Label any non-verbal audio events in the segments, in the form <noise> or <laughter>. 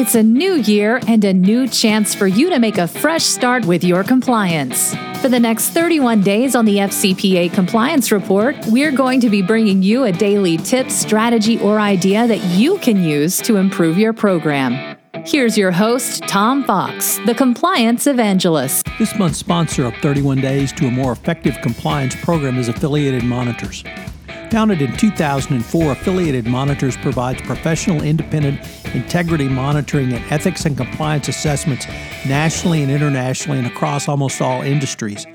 It's a new year and a new chance for you to make a fresh start with your compliance. For the next 31 days on the FCPA Compliance Report, we're going to be bringing you a daily tip, strategy, or idea that you can use to improve your program. Here's your host, Tom Fox, the Compliance Evangelist. This month's sponsor of 31 Days to a More Effective Compliance program is Affiliated Monitors. Founded in 2004, Affiliated Monitors provides professional, independent integrity monitoring and ethics and compliance assessments nationally and internationally and across almost all industries.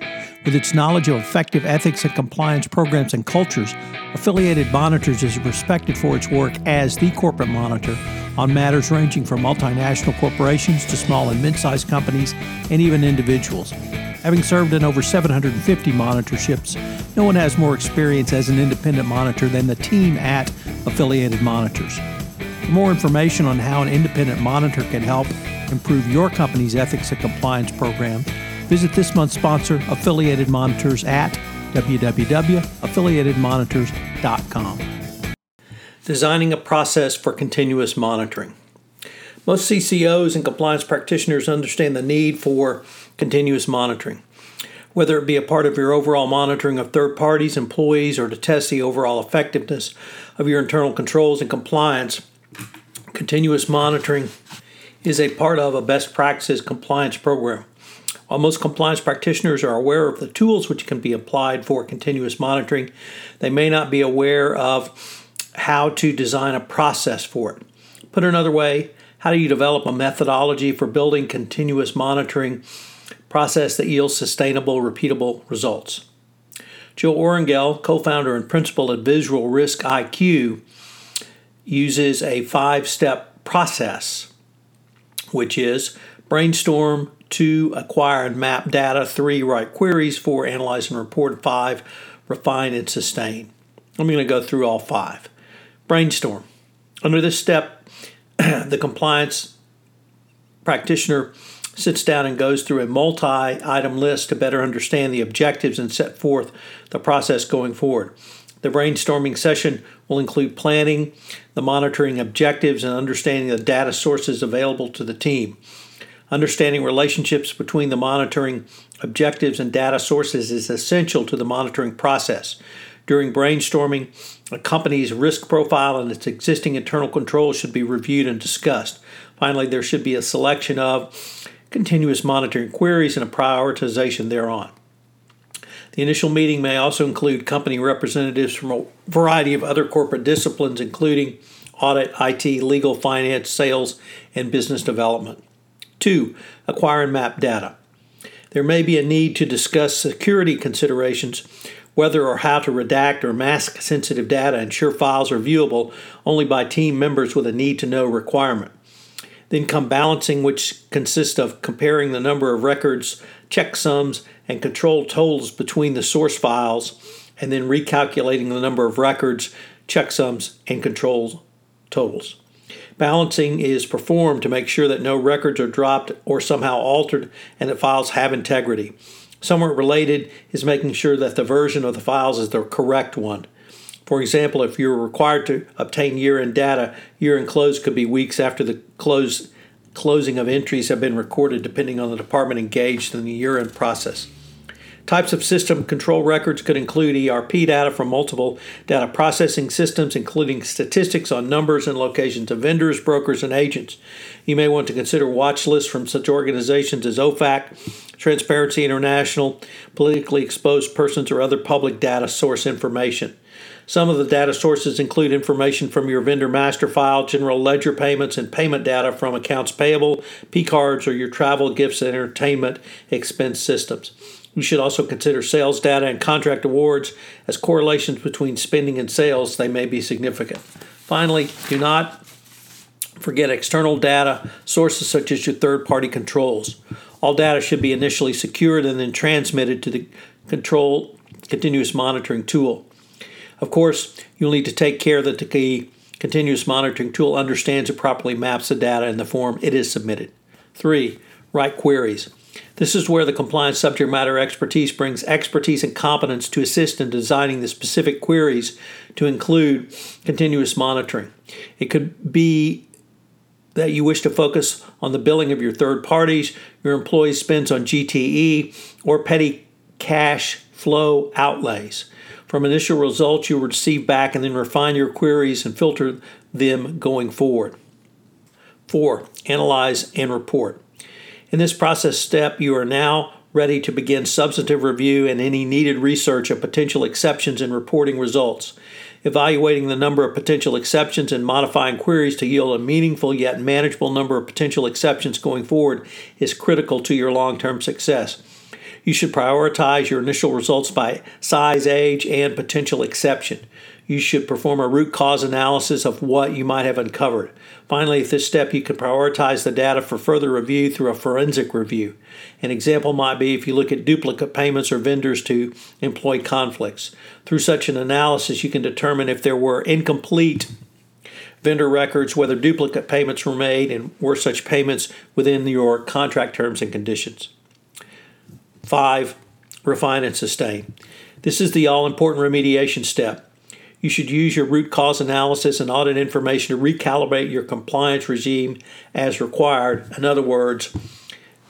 With its knowledge of effective ethics and compliance programs and cultures, Affiliated Monitors is respected for its work as the corporate monitor on matters ranging from multinational corporations to small and mid sized companies and even individuals. Having served in over 750 monitorships, no one has more experience as an independent monitor than the team at Affiliated Monitors. For more information on how an independent monitor can help improve your company's ethics and compliance program, visit this month's sponsor, Affiliated Monitors, at www.affiliatedmonitors.com. Designing a process for continuous monitoring. Most CCOs and compliance practitioners understand the need for continuous monitoring. Whether it be a part of your overall monitoring of third parties, employees, or to test the overall effectiveness of your internal controls and compliance, continuous monitoring is a part of a best practices compliance program. While most compliance practitioners are aware of the tools which can be applied for continuous monitoring, they may not be aware of how to design a process for it. Put another way, how do you develop a methodology for building continuous monitoring process that yields sustainable, repeatable results? Jill Orangel, co founder and principal at Visual Risk IQ, uses a five step process, which is brainstorm, two, acquire and map data, three, write queries, four, analyze and report, five, refine and sustain. I'm going to go through all five. Brainstorm. Under this step, <clears throat> the compliance practitioner sits down and goes through a multi item list to better understand the objectives and set forth the process going forward. The brainstorming session will include planning, the monitoring objectives, and understanding the data sources available to the team. Understanding relationships between the monitoring objectives and data sources is essential to the monitoring process. During brainstorming, a company's risk profile and its existing internal controls should be reviewed and discussed. Finally, there should be a selection of continuous monitoring queries and a prioritization thereon. The initial meeting may also include company representatives from a variety of other corporate disciplines, including audit, IT, legal, finance, sales, and business development. Two, acquire and map data. There may be a need to discuss security considerations whether or how to redact or mask sensitive data, ensure files are viewable only by team members with a need to know requirement. Then come balancing, which consists of comparing the number of records, checksums, and control totals between the source files, and then recalculating the number of records, checksums, and control totals. Balancing is performed to make sure that no records are dropped or somehow altered and that files have integrity. Somewhat related is making sure that the version of the files is the correct one. For example, if you're required to obtain year end data, year end close could be weeks after the close, closing of entries have been recorded, depending on the department engaged in the year end process. Types of system control records could include ERP data from multiple data processing systems, including statistics on numbers and locations of vendors, brokers, and agents. You may want to consider watch lists from such organizations as OFAC, Transparency International, politically exposed persons, or other public data source information. Some of the data sources include information from your vendor master file, general ledger payments, and payment data from accounts payable, P cards, or your travel, gifts, and entertainment expense systems. You should also consider sales data and contract awards as correlations between spending and sales. They may be significant. Finally, do not forget external data sources such as your third party controls. All data should be initially secured and then transmitted to the control continuous monitoring tool. Of course, you'll need to take care that the continuous monitoring tool understands and properly maps the data in the form it is submitted. 3. Write queries. This is where the compliance subject matter expertise brings expertise and competence to assist in designing the specific queries to include continuous monitoring. It could be that you wish to focus on the billing of your third parties, your employees' spends on GTE, or petty cash flow outlays. From initial results, you will receive back and then refine your queries and filter them going forward. Four, analyze and report. In this process step, you are now ready to begin substantive review and any needed research of potential exceptions in reporting results. Evaluating the number of potential exceptions and modifying queries to yield a meaningful yet manageable number of potential exceptions going forward is critical to your long term success. You should prioritize your initial results by size, age, and potential exception. You should perform a root cause analysis of what you might have uncovered. Finally, at this step, you can prioritize the data for further review through a forensic review. An example might be if you look at duplicate payments or vendors to employee conflicts. Through such an analysis, you can determine if there were incomplete vendor records, whether duplicate payments were made, and were such payments within your contract terms and conditions. Five, refine and sustain. This is the all important remediation step. You should use your root cause analysis and audit information to recalibrate your compliance regime as required. In other words,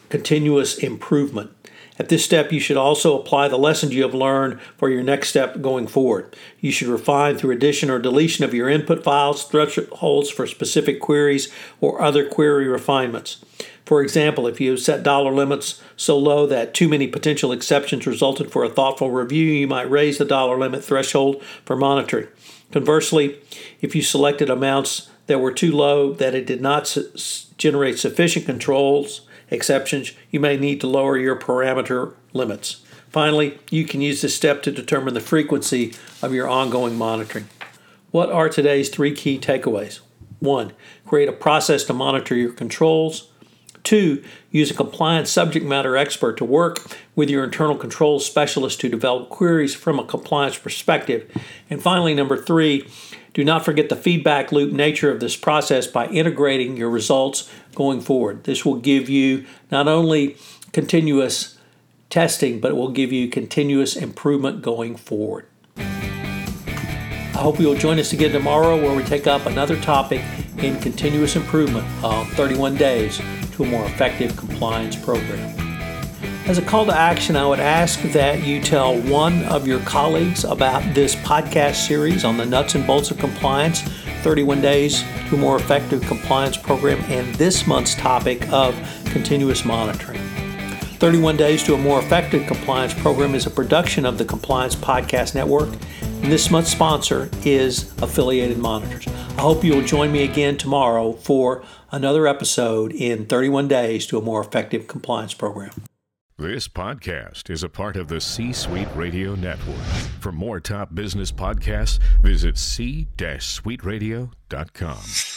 continuous improvement. At this step, you should also apply the lessons you have learned for your next step going forward. You should refine through addition or deletion of your input files, thresholds for specific queries, or other query refinements. For example, if you set dollar limits so low that too many potential exceptions resulted for a thoughtful review, you might raise the dollar limit threshold for monitoring. Conversely, if you selected amounts that were too low that it did not su- generate sufficient controls exceptions, you may need to lower your parameter limits. Finally, you can use this step to determine the frequency of your ongoing monitoring. What are today's three key takeaways? One, create a process to monitor your controls. Two, use a compliance subject matter expert to work with your internal controls specialist to develop queries from a compliance perspective. And finally, number three, do not forget the feedback loop nature of this process by integrating your results going forward. This will give you not only continuous testing, but it will give you continuous improvement going forward. I hope you'll join us again tomorrow where we take up another topic in continuous improvement of 31 days to a more effective compliance program. As a call to action, I would ask that you tell one of your colleagues about this podcast series on the nuts and bolts of compliance 31 days to a more effective compliance program and this month's topic of continuous monitoring. 31 Days to a More Effective Compliance Program is a production of the Compliance Podcast Network, and this month's sponsor is Affiliated Monitors. I hope you'll join me again tomorrow for another episode in 31 Days to a More Effective Compliance Program. This podcast is a part of the C Suite Radio Network. For more top business podcasts, visit c-suiteradio.com.